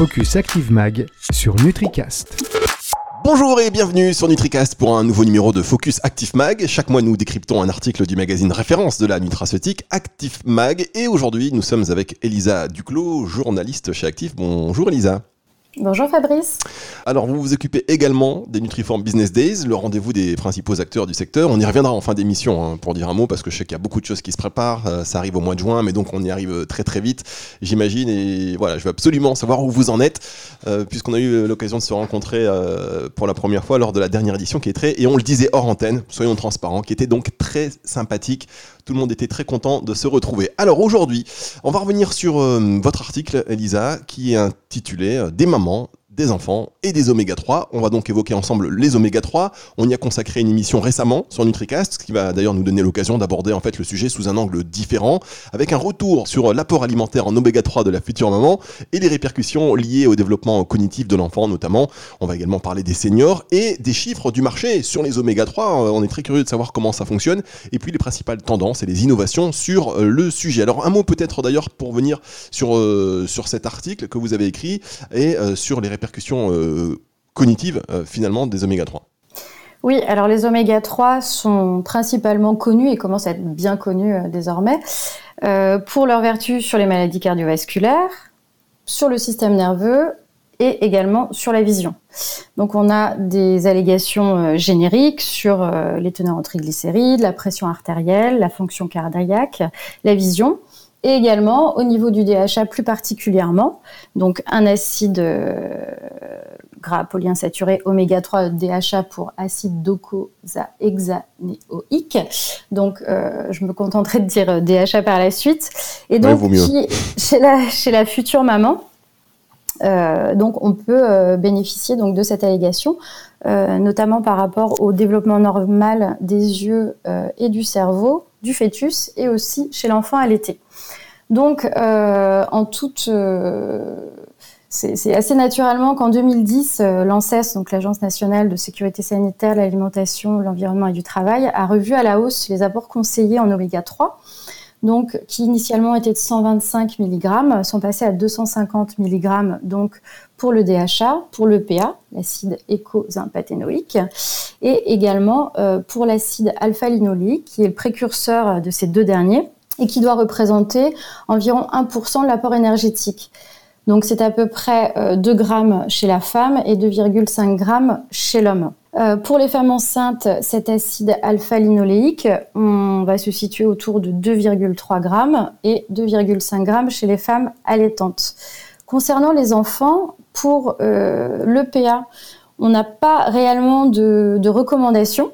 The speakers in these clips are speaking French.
Focus Active Mag sur NutriCast. Bonjour et bienvenue sur NutriCast pour un nouveau numéro de Focus Active Mag. Chaque mois, nous décryptons un article du magazine référence de la nutraceutique Active Mag. Et aujourd'hui, nous sommes avec Elisa Duclos, journaliste chez Active. Bonjour Elisa. Bonjour Fabrice. Alors vous vous occupez également des Nutriform Business Days, le rendez-vous des principaux acteurs du secteur. On y reviendra en fin d'émission hein, pour dire un mot parce que je sais qu'il y a beaucoup de choses qui se préparent. Euh, ça arrive au mois de juin, mais donc on y arrive très très vite, j'imagine. Et voilà, je veux absolument savoir où vous en êtes euh, puisqu'on a eu l'occasion de se rencontrer euh, pour la première fois lors de la dernière édition qui est très, et on le disait hors antenne, soyons transparents, qui était donc très sympathique tout le monde était très content de se retrouver. Alors aujourd'hui, on va revenir sur euh, votre article, Elisa, qui est intitulé euh, Des mamans des enfants et des oméga 3. On va donc évoquer ensemble les oméga 3. On y a consacré une émission récemment sur NutriCast, ce qui va d'ailleurs nous donner l'occasion d'aborder en fait le sujet sous un angle différent, avec un retour sur l'apport alimentaire en oméga 3 de la future maman et les répercussions liées au développement cognitif de l'enfant notamment. On va également parler des seniors et des chiffres du marché sur les oméga 3. On est très curieux de savoir comment ça fonctionne et puis les principales tendances et les innovations sur euh, le sujet. Alors un mot peut-être d'ailleurs pour venir sur, euh, sur cet article que vous avez écrit et euh, sur les répercussions répercussions euh, cognitives euh, finalement des oméga 3 oui, alors les oméga 3 sont principalement connus et commencent à être bien connus euh, désormais pour leurs vertus sur les maladies cardiovasculaires, sur le système nerveux et également sur la vision. Donc on a des allégations génériques sur les teneurs en triglycérides, la pression artérielle, la fonction cardiaque, la vision et également au niveau du DHA plus particulièrement, donc un acide euh, gras polyinsaturé oméga 3 DHA pour acide docosahexanéoïque. Donc euh, je me contenterai de dire DHA par la suite. Et donc chez la chez la future maman, euh, donc on peut bénéficier donc de cette allégation, notamment par rapport au développement normal des yeux et du cerveau du fœtus et aussi chez l'enfant allaité. Donc, euh, en toute, euh, c'est assez naturellement qu'en 2010, euh, l'ANSES, donc l'Agence nationale de sécurité sanitaire, l'alimentation, l'environnement et du travail, a revu à la hausse les apports conseillés en oméga 3 donc qui initialement étaient de 125 mg, sont passés à 250 mg donc pour le DHA, pour le PA, l'acide écosympathénoïque, et également pour l'acide alpha-linoléique, qui est le précurseur de ces deux derniers, et qui doit représenter environ 1% de l'apport énergétique. Donc c'est à peu près 2 euh, grammes chez la femme et 2,5 grammes chez l'homme. Euh, pour les femmes enceintes, cet acide alpha-linoléique, on va se situer autour de 2,3 grammes et 2,5 grammes chez les femmes allaitantes. Concernant les enfants, pour euh, l'EPA, on n'a pas réellement de, de recommandations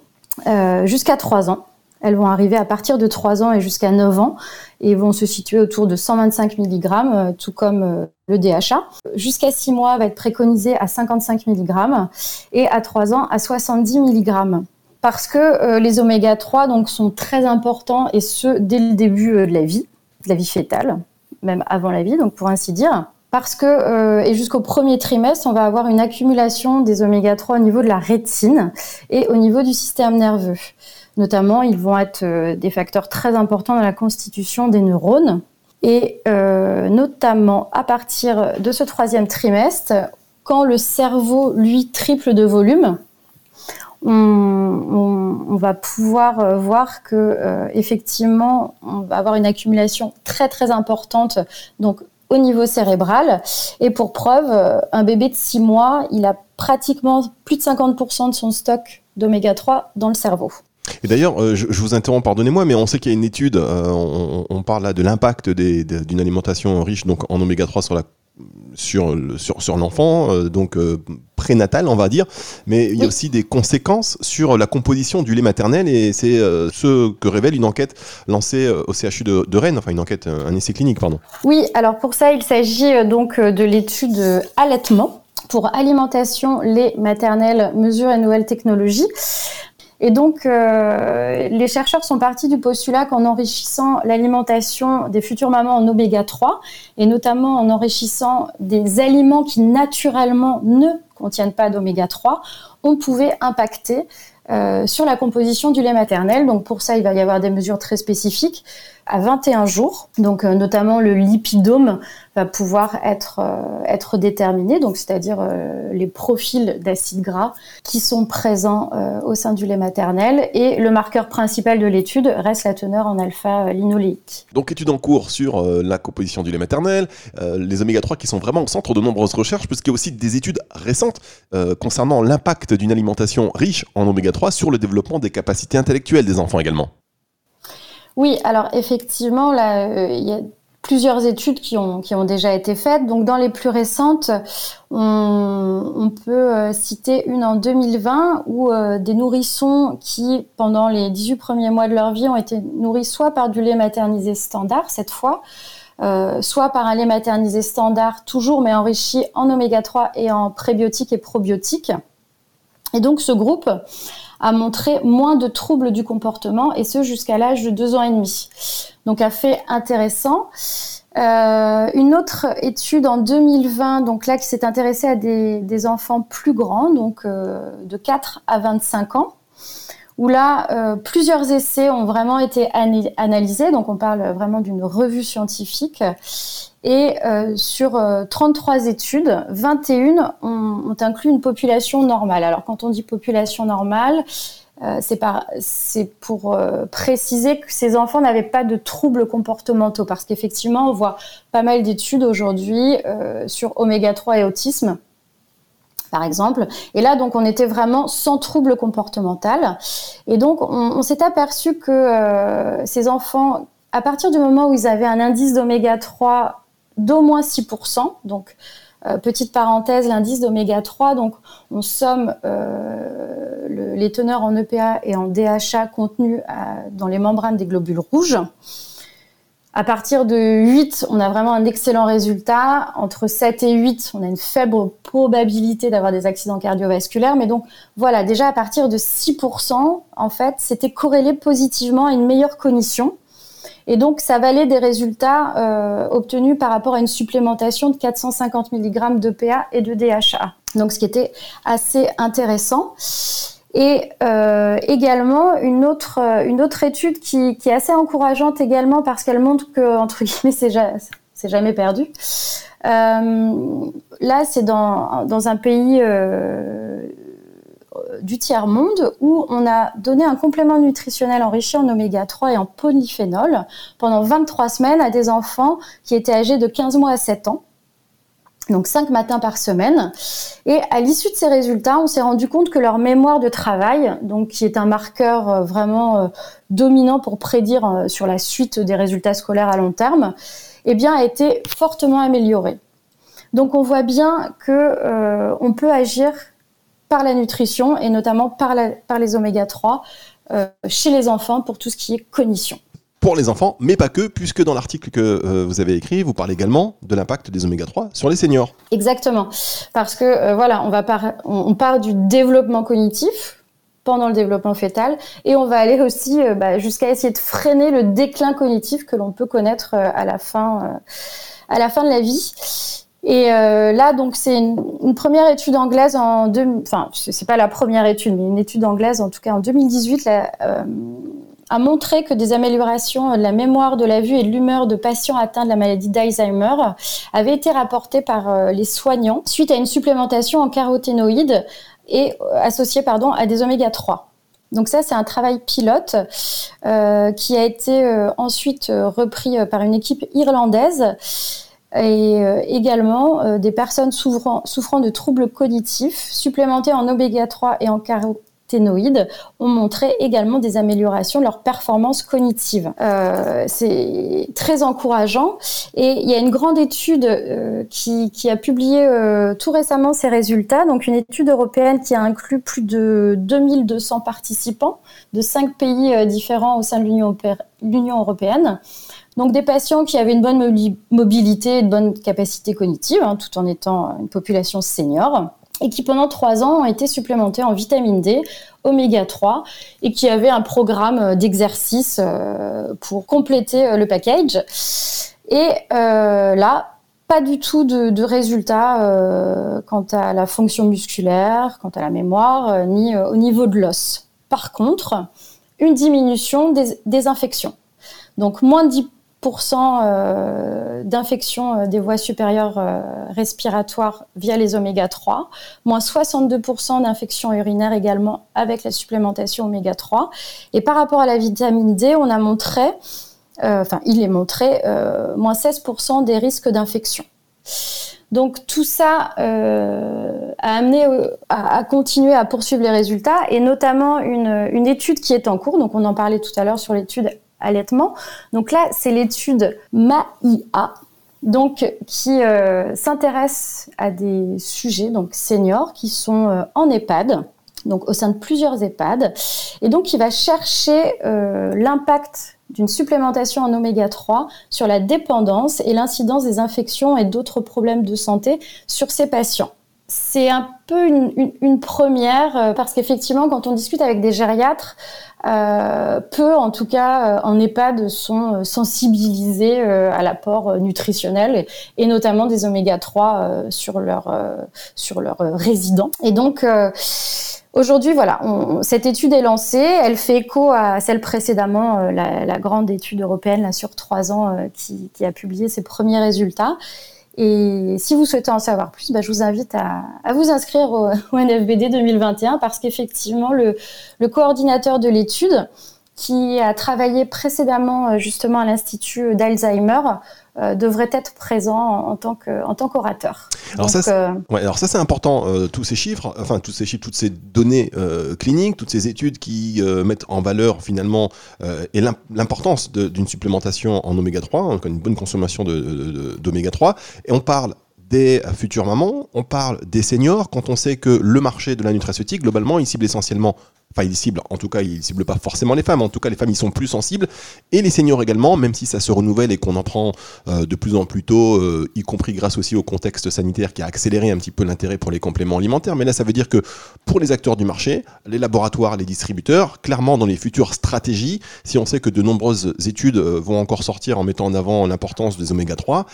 jusqu'à 3 ans. Elles vont arriver à partir de 3 ans et jusqu'à 9 ans et vont se situer autour de 125 mg, euh, tout comme euh, le DHA. Jusqu'à 6 mois va être préconisé à 55 mg et à 3 ans à 70 mg. Parce que euh, les oméga 3 donc, sont très importants et ce dès le début de la vie, de la vie fétale, même avant la vie, donc pour ainsi dire parce que et jusqu'au premier trimestre, on va avoir une accumulation des oméga 3 au niveau de la rétine et au niveau du système nerveux. Notamment, ils vont être euh, des facteurs très importants dans la constitution des neurones. Et euh, notamment à partir de ce troisième trimestre, quand le cerveau, lui, triple de volume, on, va pouvoir euh, voir que effectivement, on va avoir une accumulation très très importante donc au niveau cérébral. Et pour preuve, un bébé de 6 mois, il a pratiquement plus de 50% de son stock d'oméga 3 dans le cerveau. Et d'ailleurs, euh, je, vous interromps, pardonnez-moi, mais on sait qu'il y a une étude, euh, on, parle là de l'impact d'une alimentation riche donc en oméga 3 sur la sur, sur, sur l'enfant, euh, donc prénatal, on va dire, mais il y a aussi des conséquences sur la composition du lait maternel, et c'est ce que révèle une enquête lancée au CHU de, de, Rennes, enfin une enquête, un essai clinique, pardon. Oui, alors pour ça, il s'agit donc de l'étude allaitement pour alimentation, lait maternel, mesures et nouvelles technologies. Et donc, euh, les chercheurs sont partis du postulat qu'en enrichissant l'alimentation des futures mamans en oméga 3, et notamment en enrichissant des aliments qui naturellement ne contiennent pas d'oméga 3, on pouvait impacter euh, sur la composition du lait maternel. Donc pour ça, il va y avoir des mesures très spécifiques. À 21 jours. Donc notamment le lipidome va pouvoir être, euh, déterminé, donc c'est-à-dire euh, les profils d'acides gras qui sont présents euh, au sein du lait maternel. Et le marqueur principal de l'étude reste la teneur en alpha-linoléique. Donc étude en cours sur la composition du lait maternel, les oméga 3 qui sont vraiment au centre de nombreuses recherches, puisqu'il y a aussi des études récentes concernant l'impact d'une alimentation riche en oméga 3 sur le développement des capacités intellectuelles des enfants également. Oui, alors effectivement, là, il y a plusieurs études qui ont, déjà été faites. Donc, dans les plus récentes, on, peut euh, citer une en 2020 où euh, des nourrissons qui, pendant les 18 premiers mois de leur vie, ont été nourris soit par du lait maternisé standard, cette fois, euh, soit par un lait maternisé standard, toujours mais enrichi en oméga 3 et en prébiotiques et probiotiques. Et donc, ce groupe a montré moins de troubles du comportement, et ce jusqu'à l'âge de 2 ans et demi. Donc un fait intéressant. Euh, une autre étude en 2020, donc là qui s'est intéressée à des, enfants plus grands, donc euh, de 4 à 25 ans, où là euh, plusieurs essais ont vraiment été analysés, donc on parle vraiment d'une revue scientifique. Et sur 33 études, 21 ont, inclus une population normale. Alors quand on dit population normale, euh, c'est pour euh, préciser que ces enfants n'avaient pas de troubles comportementaux parce qu'effectivement on voit pas mal d'études aujourd'hui euh, sur oméga 3 et autisme par exemple. Et là, donc, on était vraiment sans trouble comportemental. Et donc, on, s'est aperçu que ces enfants, à partir du moment où ils avaient un indice d'oméga 3 d'au moins 6%, donc euh, petite parenthèse, l'indice d'oméga 3, donc on somme euh, les teneurs en EPA et en DHA contenus euh, dans les membranes des globules rouges. À partir de 8, on a vraiment un excellent résultat. Entre 7 et 8, on a une faible probabilité d'avoir des accidents cardiovasculaires. Mais donc, voilà, déjà à partir de 6%, en fait, c'était corrélé positivement à une meilleure cognition. Et donc, ça valait des résultats euh, obtenus par rapport à une supplémentation de 450 mg de PA et de DHA. Donc, ce qui était assez intéressant. Et euh, également une autre une autre étude qui, qui est assez encourageante également parce qu'elle montre que entre guillemets c'est jamais, jamais perdu. Euh, là, c'est dans, dans un pays euh, du tiers-monde où on a donné un complément nutritionnel enrichi en oméga 3 et en polyphénol pendant 23 semaines à des enfants qui étaient âgés de 15 mois à 7 ans. Donc 5 matins par semaine. Et à l'issue de ces résultats, on s'est rendu compte que leur mémoire de travail, donc qui est un marqueur euh, vraiment euh, dominant pour prédire euh, sur la suite des résultats scolaires à long terme, eh bien, a été fortement améliorée. Donc on voit bien que on peut agir par la nutrition et notamment par, par les oméga 3 euh, chez les enfants pour tout ce qui est cognition. Pour les enfants, mais pas que, puisque dans l'article que euh, vous avez écrit, vous parlez également de l'impact des oméga 3 sur les seniors. Exactement, parce que euh, voilà, on, va on, part du développement cognitif pendant le développement fœtal et on va aller aussi bah, jusqu'à essayer de freiner le déclin cognitif que l'on peut connaître à la fin à la fin de la vie. Et euh, là, donc, c'est une, première étude anglaise en deux, enfin, c'est pas la première étude, mais une étude anglaise, en tout cas en 2018, euh, a montré que des améliorations de la mémoire, de la vue et de l'humeur de patients atteints de la maladie d'Alzheimer avaient été rapportées par euh, les soignants suite à une supplémentation en caroténoïdes et associée, pardon, à des oméga 3. Donc ça, c'est un travail pilote qui a été ensuite repris par une équipe irlandaise et euh, également euh, des personnes souffrant, souffrant de troubles cognitifs supplémentés en oméga 3 et en ont montré également des améliorations de leur performance cognitive. Euh, c'est très encourageant et il y a une grande étude euh, qui, a publié euh, tout récemment ces résultats, donc une étude européenne qui a inclus plus de 2200 participants de cinq pays différents au sein de l'Union européenne. Donc des patients qui avaient une bonne mobilité, une bonne capacité cognitive, hein, tout en étant une population senior, et qui pendant trois ans ont été supplémentés en vitamine D, oméga 3, et qui avaient un programme d'exercice euh, pour compléter euh, le package. Et euh, là, pas du tout de, résultats quant à la fonction musculaire, quant à la mémoire, ni au niveau de l'os. Par contre, une diminution des infections. Donc moins 10 euh, d'infections euh, des voies supérieures euh, respiratoires via les oméga 3, moins 62% d'infections urinaires également avec la supplémentation oméga 3. Et par rapport à la vitamine D, on a montré, enfin il est montré, moins 16% des risques d'infection. Donc tout ça a amené à, continuer à poursuivre les résultats et notamment une, une, étude qui est en cours. Donc on en parlait tout à l'heure sur l'étude Donc là, c'est l'étude MAIA, qui euh, s'intéresse à des sujets donc seniors qui sont euh, en EHPAD, donc au sein de plusieurs EHPAD, et donc qui va chercher euh, l'impact d'une supplémentation en oméga 3 sur la dépendance et l'incidence des infections et d'autres problèmes de santé sur ces patients. C'est un peu une première parce qu'effectivement, quand on discute avec des gériatres, euh, peu, en tout cas, euh, en EHPAD, sont euh, sensibilisés à l'apport nutritionnel et, notamment des oméga 3 sur leurs sur résidents. Et donc Aujourd'hui, voilà, cette étude est lancée. Elle fait écho à celle précédemment, la, grande étude européenne là, sur trois ans qui, a publié ses premiers résultats. Et si vous souhaitez en savoir plus, bah, je vous invite à, vous inscrire au, NFBD 2021 parce qu'effectivement, le, coordinateur de l'étude, qui a travaillé précédemment euh, justement à l'Institut d'Alzheimer, euh, devrait être présent en, tant que en tant qu'orateur. Alors, ça, euh, ouais, alors ça c'est important tous ces chiffres, enfin tous ces chiffres, toutes ces données cliniques, toutes ces études qui mettent en valeur finalement et l'importance d'une supplémentation en oméga 3, hein, une bonne consommation d'oméga 3 et on parle des futures mamans, on parle des seniors, quand on sait que le marché de la nutraceutique, globalement, il cible essentiellement Enfin, il cible, en tout cas, il cible pas forcément les femmes. En tout cas, les femmes, ils sont plus sensibles. Et les seniors également, même si ça se renouvelle et qu'on en prend euh, de plus en plus tôt, euh, y compris grâce aussi au contexte sanitaire qui a accéléré un petit peu l'intérêt pour les compléments alimentaires. Mais là, ça veut dire que pour les acteurs du marché, les laboratoires, les distributeurs, clairement, dans les futures stratégies, si on sait que de nombreuses études euh, vont encore sortir en mettant en avant l'importance des oméga 3,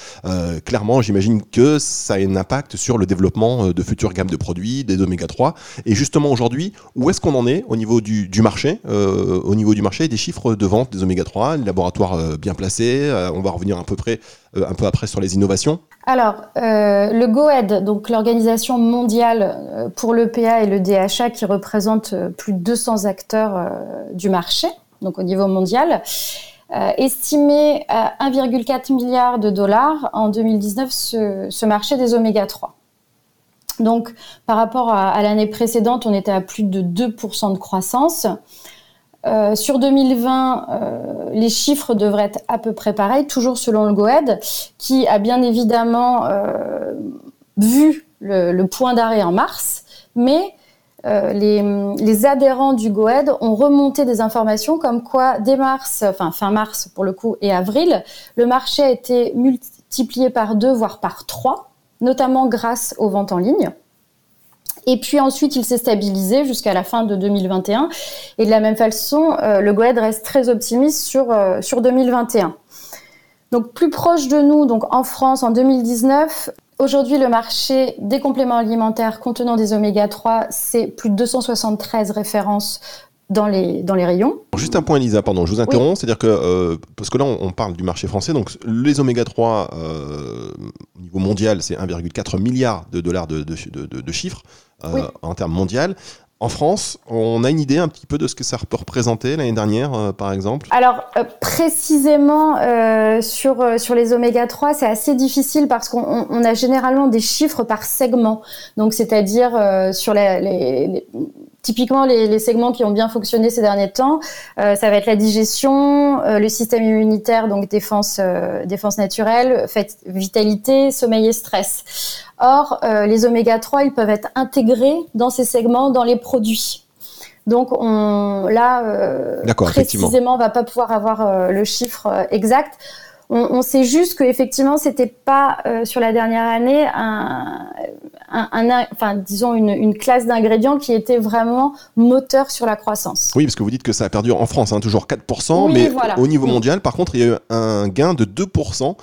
clairement, j'imagine que ça a un impact sur le développement de futures gammes de produits, des oméga 3. Et justement, aujourd'hui, où est-ce qu'on en est au niveau du, marché, euh, du marché, des chiffres de vente des oméga 3, les laboratoires euh, bien placés. Euh, on va revenir un peu près, un peu après sur les innovations. Alors, le GOED, donc l'organisation mondiale pour l'EPA et le DHA, qui représente plus de 200 acteurs du marché, donc au niveau mondial, estimait à 1,4 milliard de dollars en 2019 ce marché des oméga 3. Donc, par rapport à, l'année précédente, on était à plus de 2% de croissance. Euh, sur 2020, euh, les chiffres devraient être à peu près pareils, toujours selon le GOED, qui a bien évidemment euh, vu le, point d'arrêt en mars, mais les, adhérents du GOED ont remonté des informations comme quoi dès mars, enfin fin mars pour le coup, et avril, le marché a été multiplié par deux, voire par trois notamment grâce aux ventes en ligne. Et puis ensuite, il s'est stabilisé jusqu'à la fin de 2021. Et de la même façon, euh, le GOED reste très optimiste sur, euh, sur 2021. Donc plus proche de nous, donc en France en 2019, aujourd'hui le marché des compléments alimentaires contenant des oméga 3, c'est plus de 273 références dans les, dans les rayons. Juste un point, Elisa, pardon, je vous interromps. C'est-à-dire que, euh, parce que là, on, parle du marché français, donc les oméga 3 euh, au niveau mondial, c'est 1,4 milliard de dollars de, de, de, chiffres euh, en termes mondial. En France, on a une idée un petit peu de ce que ça peut représenter l'année dernière, par exemple? Alors, précisément sur, sur les oméga 3, c'est assez difficile parce qu'on a généralement des chiffres par segment. Donc, c'est-à-dire sur les, les, typiquement les, segments qui ont bien fonctionné ces derniers temps, euh, ça va être la digestion, euh, le système immunitaire, donc défense, euh, défense naturelle, fait, vitalité, sommeil et stress. Or, les oméga 3, ils peuvent être intégrés dans ces segments, dans les produits. Donc on, là, précisément, on va pas pouvoir avoir le chiffre exact. On, sait juste qu'effectivement, c'était pas sur la dernière année un, un, enfin, disons une, classe d'ingrédients qui était vraiment moteur sur la croissance. Oui, parce que vous dites que ça a perdu en France, hein, toujours 4%, mais au niveau mondial, par contre, il y a eu un gain de 2%.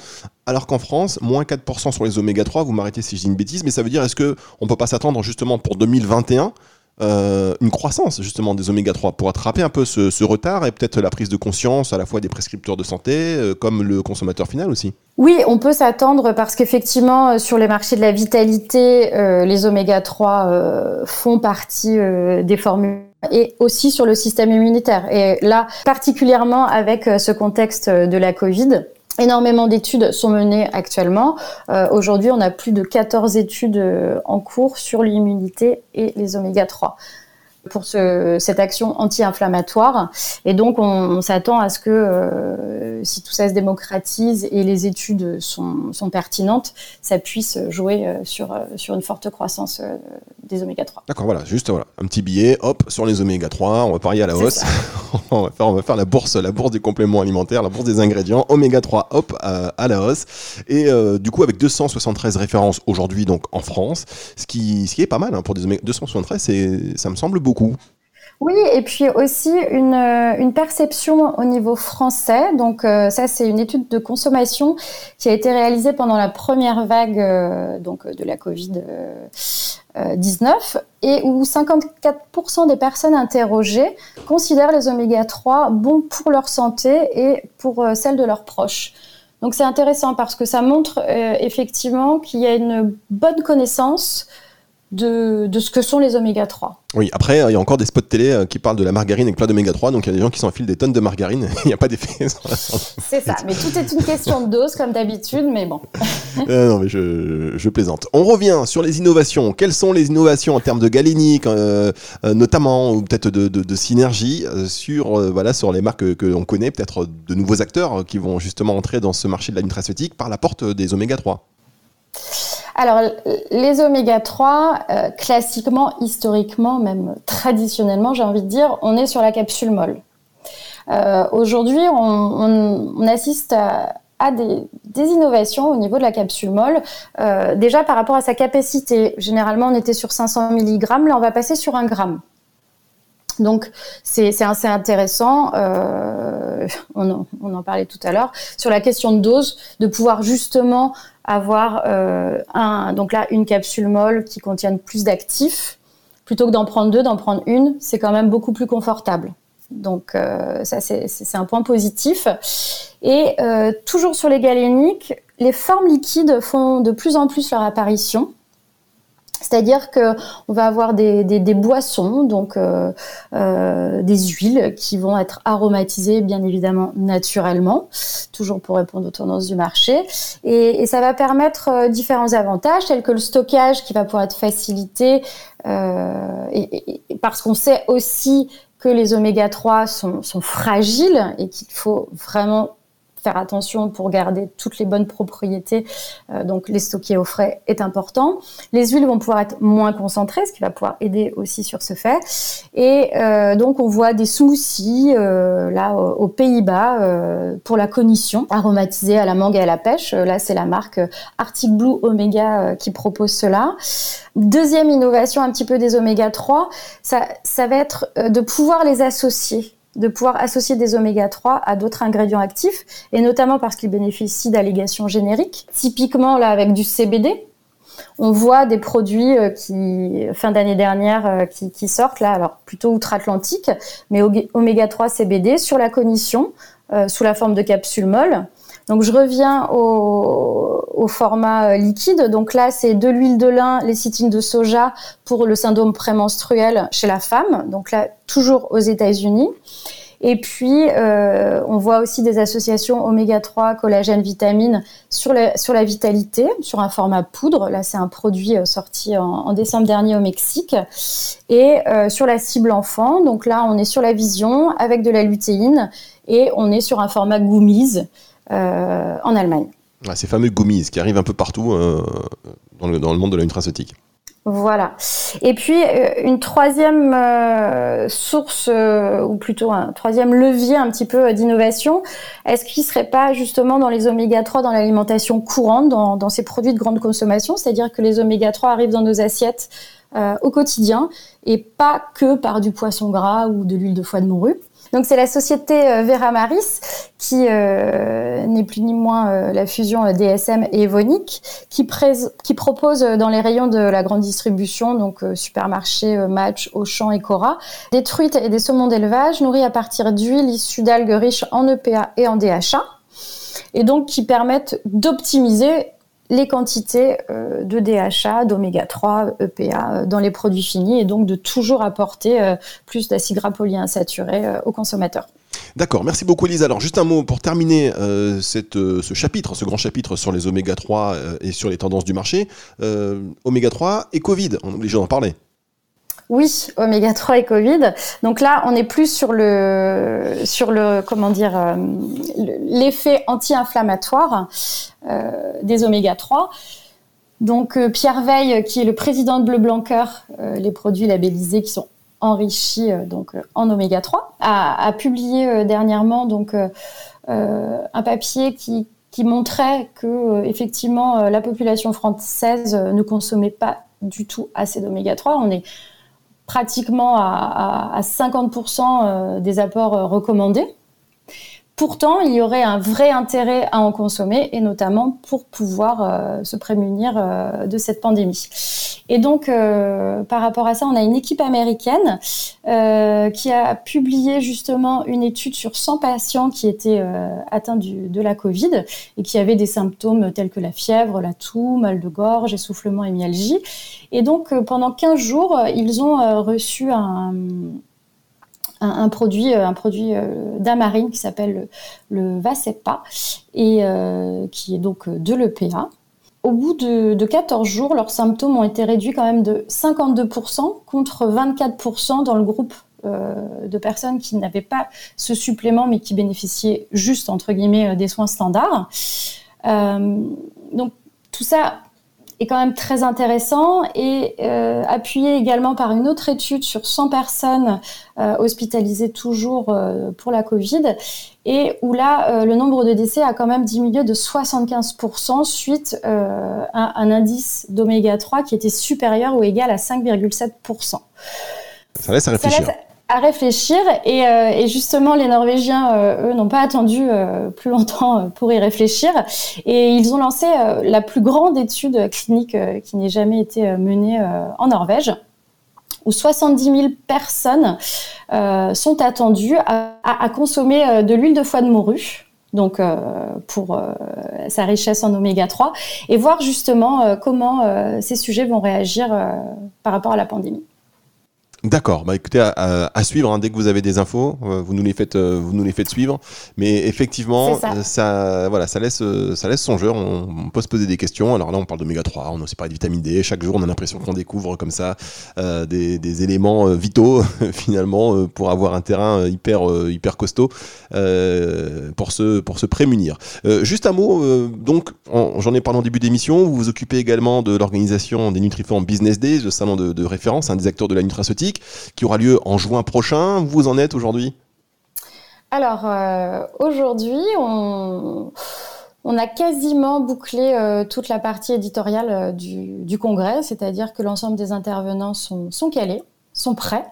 Alors qu'en France, moins 4% sur les oméga 3, vous m'arrêtez si je dis une bêtise, mais ça veut dire est-ce qu'on ne peut pas s'attendre justement pour 2021 euh, une croissance justement des oméga 3 pour attraper un peu ce, retard et peut-être la prise de conscience à la fois des prescripteurs de santé euh, comme le consommateur final aussi Oui, on peut s'attendre parce qu'effectivement, sur les marchés de la vitalité, les oméga 3 font partie des formules et aussi sur le système immunitaire. Et là, particulièrement avec ce contexte de la Covid, Énormément d'études sont menées actuellement. Euh, aujourd'hui, on a plus de 14 études euh, en cours sur l'immunité et les oméga 3 pour ce, cette action anti-inflammatoire. Et donc, on, s'attend à ce que, euh, si tout ça se démocratise et les études sont, sont pertinentes, ça puisse jouer euh, sur, euh, sur une forte croissance des oméga 3. D'accord, voilà, juste voilà, un petit billet, hop, sur les oméga 3, on va parier à la hausse. on, va faire, on va faire la bourse, la bourse des compléments alimentaires, la bourse des ingrédients, oméga 3, hop, à, la hausse. Et du coup, avec 273 références aujourd'hui, donc en France, ce qui, ce qui est pas mal hein, pour des oméga 273, ça me semble beaucoup oui, et puis aussi une, euh, une, perception au niveau français. Donc euh, ça, c'est une étude de consommation qui a été réalisée pendant la première vague euh, donc de la Covid 19 et où 54% des personnes interrogées considèrent les oméga 3 bons pour leur santé et pour celle de leurs proches. Donc c'est intéressant parce que ça montre effectivement qu'il y a une bonne connaissance de, de, ce que sont les oméga 3. Oui, après, il y a encore des spots télé euh, qui parlent de la margarine avec plein d'oméga 3, donc il y a des gens qui s'enfilent des tonnes de margarine, il n'y a pas d'effet. C'est ça, mais tout est une question de dose, comme d'habitude, mais bon. Euh, non, mais je, je, plaisante. On revient sur les innovations. Quelles sont les innovations en termes de galénique, euh, notamment, ou peut-être de, de, de, synergie, sur, voilà, sur les marques que l'on connaît, peut-être de nouveaux acteurs qui vont justement entrer dans ce marché de la nutraceutique par la porte des oméga 3 alors, les oméga 3, euh, classiquement, historiquement, même traditionnellement, j'ai envie de dire, on est sur la capsule molle. Euh, aujourd'hui, on, assiste à, des, innovations au niveau de la capsule molle. Euh, déjà, par rapport à sa capacité, généralement, on était sur 500 mg, là, on va passer sur un gramme. Donc c'est assez intéressant, on en, on, en, parlait tout à l'heure, sur la question de dose, de pouvoir justement avoir euh, un, donc là une capsule molle qui contienne plus d'actifs plutôt que d'en prendre deux, d'en prendre une, c'est quand même beaucoup plus confortable. Donc euh, ça c'est un point positif. Et euh, toujours sur les galéniques, les formes liquides font de plus en plus leur apparition. C'est-à-dire que on va avoir des, boissons, donc euh, euh, des huiles qui vont être aromatisées, bien évidemment naturellement, toujours pour répondre aux tendances du marché, et, ça va permettre euh, différents avantages tels que le stockage qui va pouvoir être facilité, parce qu'on sait aussi que les oméga 3 sont, sont fragiles et qu'il faut vraiment faire attention pour garder toutes les bonnes propriétés. Euh, donc les stocker au frais est important. Les huiles vont pouvoir être moins concentrées, ce qui va pouvoir aider aussi sur ce fait. Et euh, donc on voit des smoothies euh, là aux Pays-Bas euh, pour la cognition, aromatisée à la mangue et à la pêche. Là c'est la marque Arctic Blue Omega qui propose cela. Deuxième innovation un petit peu des oméga 3, ça, ça va être de pouvoir les associer de pouvoir associer des oméga 3 à d'autres ingrédients actifs, et notamment parce qu'ils bénéficient d'allégations génériques. Typiquement, là, avec du CBD, on voit des produits euh, qui, fin d'année dernière, euh, qui, sortent, plutôt outre-Atlantique, mais oméga 3 CBD sur la cognition, euh, sous la forme de capsules molles. Donc je reviens au, format liquide. Donc là, c'est de l'huile de lin, lécithine de soja pour le syndrome prémenstruel chez la femme. Donc là, toujours aux États-Unis. Et puis, euh, on voit aussi des associations oméga 3, collagène, vitamine sur la, vitalité, sur un format poudre. Là, c'est un produit euh, sorti en, décembre dernier au Mexique. Et euh, sur la cible enfant, donc là, on est sur la vision avec de la lutéine et on est sur un format gummies en Allemagne. ces fameux gummies qui arrivent un peu partout dans le, dans, le, monde de la nutraceutique. Voilà. Et puis euh, une troisième euh, source, euh, ou plutôt un troisième levier un petit peu d'innovation, est-ce qu'il ne serait pas justement dans les oméga 3 dans l'alimentation courante, dans, ces produits de grande consommation, c'est-à-dire que les oméga 3 arrivent dans nos assiettes au quotidien et pas que par du poisson gras ou de l'huile de foie de morue Donc c'est la société Vera Maris qui n'est plus ni moins la fusion DSM et Evonik qui, propose dans les rayons de la grande distribution, donc supermarché, Match, Auchan et Cora, des truites et des saumons d'élevage nourris à partir d'huile issue d'algues riches en EPA et en DHA et donc qui permettent d'optimiser les quantités euh, de DHA, d'oméga 3, EPA dans les produits finis et donc de toujours apporter euh, plus d'acides gras polyinsaturés euh, aux consommateurs. D'accord, merci beaucoup Elisa. Alors juste un mot pour terminer ce chapitre, ce grand chapitre sur les oméga 3 et sur les tendances du marché. oméga 3 et Covid, on est obligé d'en parler. Oui, oméga 3 et Covid. Donc là, on est plus sur le sur euh, l'effet anti-inflammatoire euh, des oméga 3. Donc euh, Pierre Veille, qui est le président de Bleu Blanc Cœur, les produits labellisés qui sont enrichis donc en oméga 3, a, publié dernièrement un papier qui qui montrait que effectivement la population française ne consommait pas du tout assez d'oméga 3. On est pratiquement à, 50% euh, des apports euh, recommandés. Pourtant, il y aurait un vrai intérêt à en consommer, et notamment pour pouvoir euh, se prémunir de cette pandémie. Et donc, par rapport à ça, on a une équipe américaine qui a publié justement une étude sur 100 patients qui étaient atteints de la Covid et qui avaient des symptômes tels que la fièvre, la toux, mal de gorge, essoufflement et myalgie. Et donc, euh, pendant 15 jours, euh, ils ont euh, reçu un, un, produit, un produit d'amarine qui s'appelle le, Vasepa et qui est donc de l'EPA. Au bout de, de, 14 jours, leurs symptômes ont été réduits quand même de 52% contre 24% dans le groupe de personnes qui n'avaient pas ce supplément mais qui bénéficiaient juste entre guillemets des soins standards. donc tout ça est quand même très intéressant et euh, appuyé également par une autre étude sur 100 personnes euh, hospitalisées toujours euh, pour la Covid et où là, le nombre de décès a quand même diminué de 75% suite à un indice d'oméga 3 qui était supérieur ou égal à 5,7%. Ça laisse à réfléchir à réfléchir et, euh, et, justement les Norvégiens euh, eux n'ont pas attendu euh, plus longtemps pour y réfléchir et ils ont lancé la plus grande étude clinique qui n'ait jamais été menée en Norvège où 70 000 personnes sont attendues à, à, consommer de l'huile de foie de morue donc pour sa richesse en oméga 3 et voir justement comment ces sujets vont réagir par rapport à la pandémie. D'accord, bah écoutez, à, suivre, hein, dès que vous avez des infos, euh, vous, nous les faites, euh, vous nous les faites suivre. Mais effectivement, ça. voilà, ça, laisse, ça laisse songeur, on, on, peut se poser des questions. Alors là, on parle d'oméga 3, on aussi parlé de vitamine D. Chaque jour, on a l'impression qu'on découvre comme ça euh, des, des, éléments vitaux, finalement, pour avoir un terrain hyper, hyper costaud pour, se, pour se prémunir. juste un mot, donc, j'en ai parlé en début d'émission, vous vous occupez également de l'organisation des Nutriform Business Days, le salon de, de référence, un des acteurs de la nutraceutique qui aura lieu en juin prochain. Vous en êtes aujourd'hui? Alors, euh, aujourd'hui, on, a quasiment bouclé euh, toute la partie éditoriale euh, du, congrès, c'est-à-dire que l'ensemble des intervenants sont, calés, sont prêts.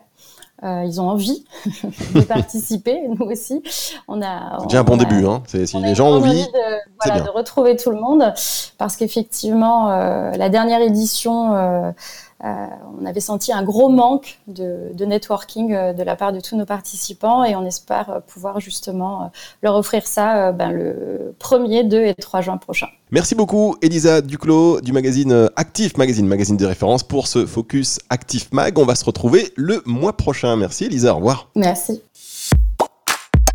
ils ont envie de participer, nous aussi. On a déjà un bon début. Hein. Si les gens ont envie, de, de retrouver tout le monde, parce qu'effectivement, la dernière édition on avait senti un gros manque de, networking euh, de la part de tous nos participants et on espère euh, pouvoir justement leur offrir ça ben, le 1er, 2 et 3 juin prochain. Merci beaucoup Elisa Duclos du magazine Actif Magazine, magazine de référence pour ce Focus Actif Mag. On va se retrouver le mois prochain. Merci Elisa, au revoir. Merci.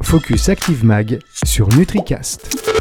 Focus Active Mag sur NutriCast.